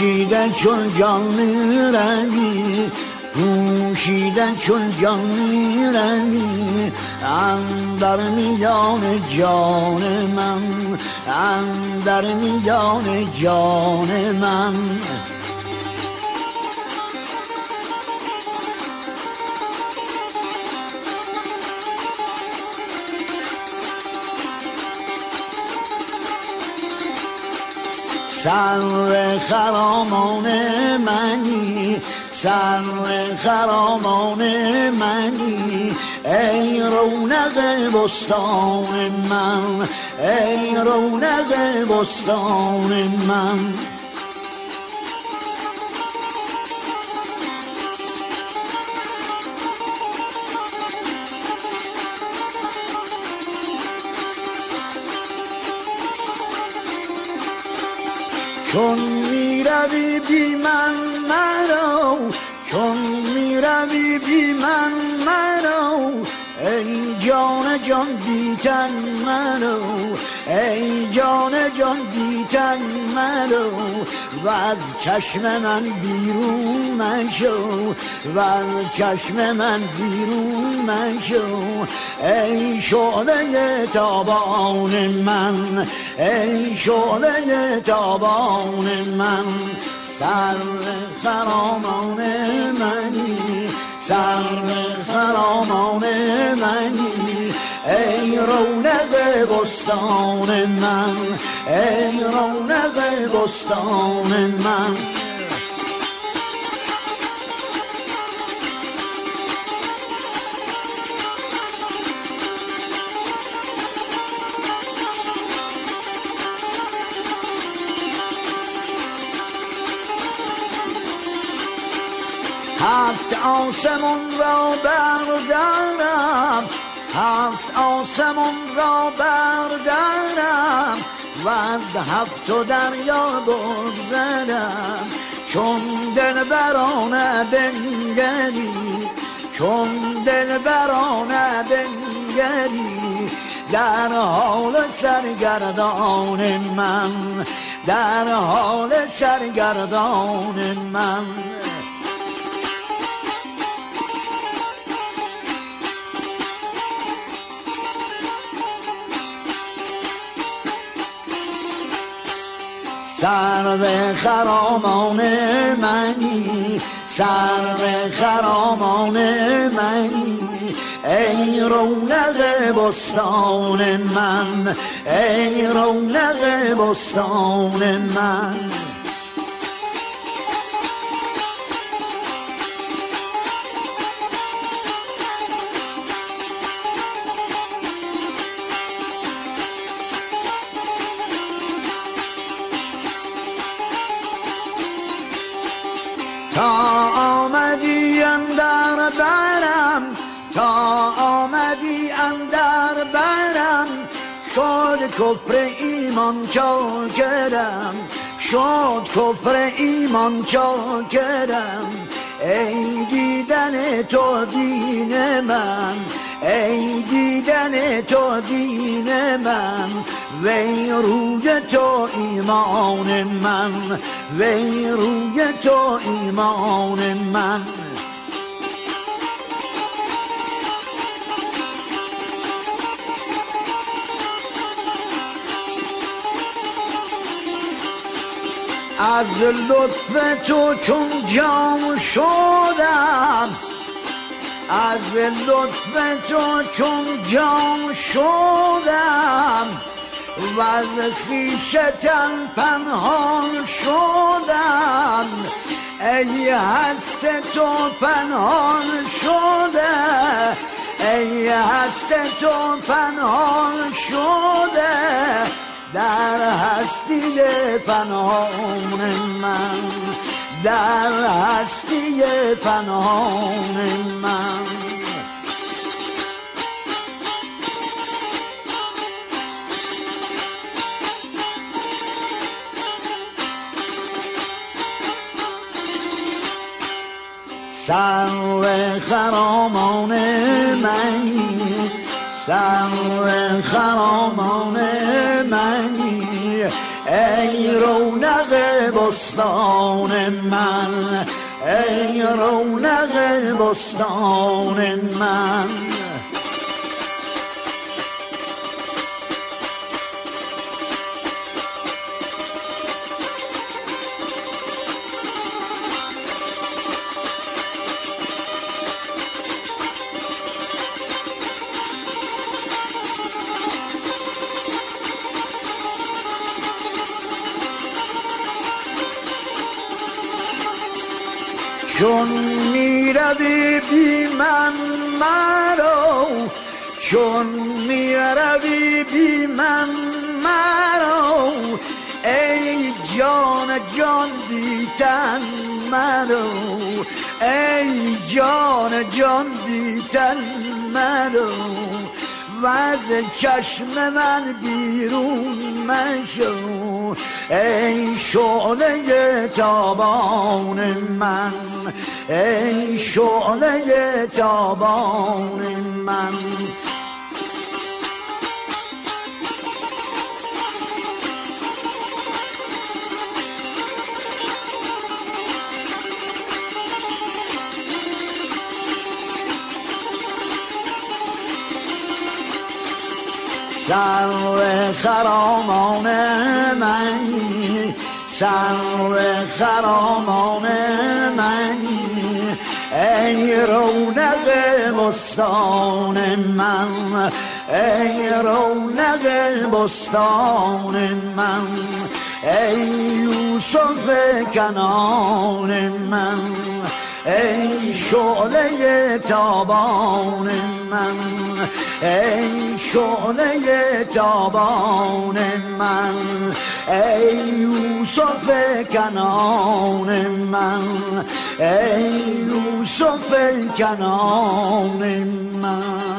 پوشیده چون جان روی پوشیده چون جان روی اندر میان جان من اندر میان جان من سر خرامان منی سر خرامان منی. ای رونق بستان من ای رونق بستان من. چون می‌روی بی من مرا. چون می‌روی بی من مرا. ای جان جان بیتن منو ای جان جان بیتن منو و از چشم من بیرون مشو و از چشم من بیرون مشو ای شعله تابان من ای شعله تابان من. سر خرامان منی سر خرامان منی. ای رونق بستان من ای رونق بستان من. هفت آسمون را بردارم. هفت آسمون را بردارم. و از هفت و دریا بگذرم چون دل برانه بنگری چون دل برانه بنگری در حال سرگردان من در حال سرگردان من. سر خرامان منی سر خرامان منی. ای رونق بستان من ای رونق بستان من. تا آمدی اندر برم تا آمدی اندر برم. شد کفر ایمان چاکرم شد کفر ایمان چاکرم. ای دیدن تو دین من ای دیدن تو دین من. وی روی تو ایمان من وی روی تو ایمان من. از لطف تو چون جام شدم از لطف تو چون جام شدم. و از خویشتن پنهان شدم ای هست تو پنهان شده ای هست تو پنهان شده در هستی پنهان من در هستی پنهان من. سر خرامان منی سر خرامان منی ای رونق بستان من ای رونق بستان من. چون می‌روی بی من مرو چون می‌روی بی من مرو. ای جان جان دیتن مرو. ای جان جان دیتن مرو. و از چشم من بیرون مشو. ای شعله تابان من ای شعله تابان من. سر خرامان من سر خرامان من. ای رونق بستان من. ای رونق بستان من. ای یوسف کنان من. ای شعله تابان من. ای شعله تابان من. ای یوسف کنان من. ای یوسف کنان من.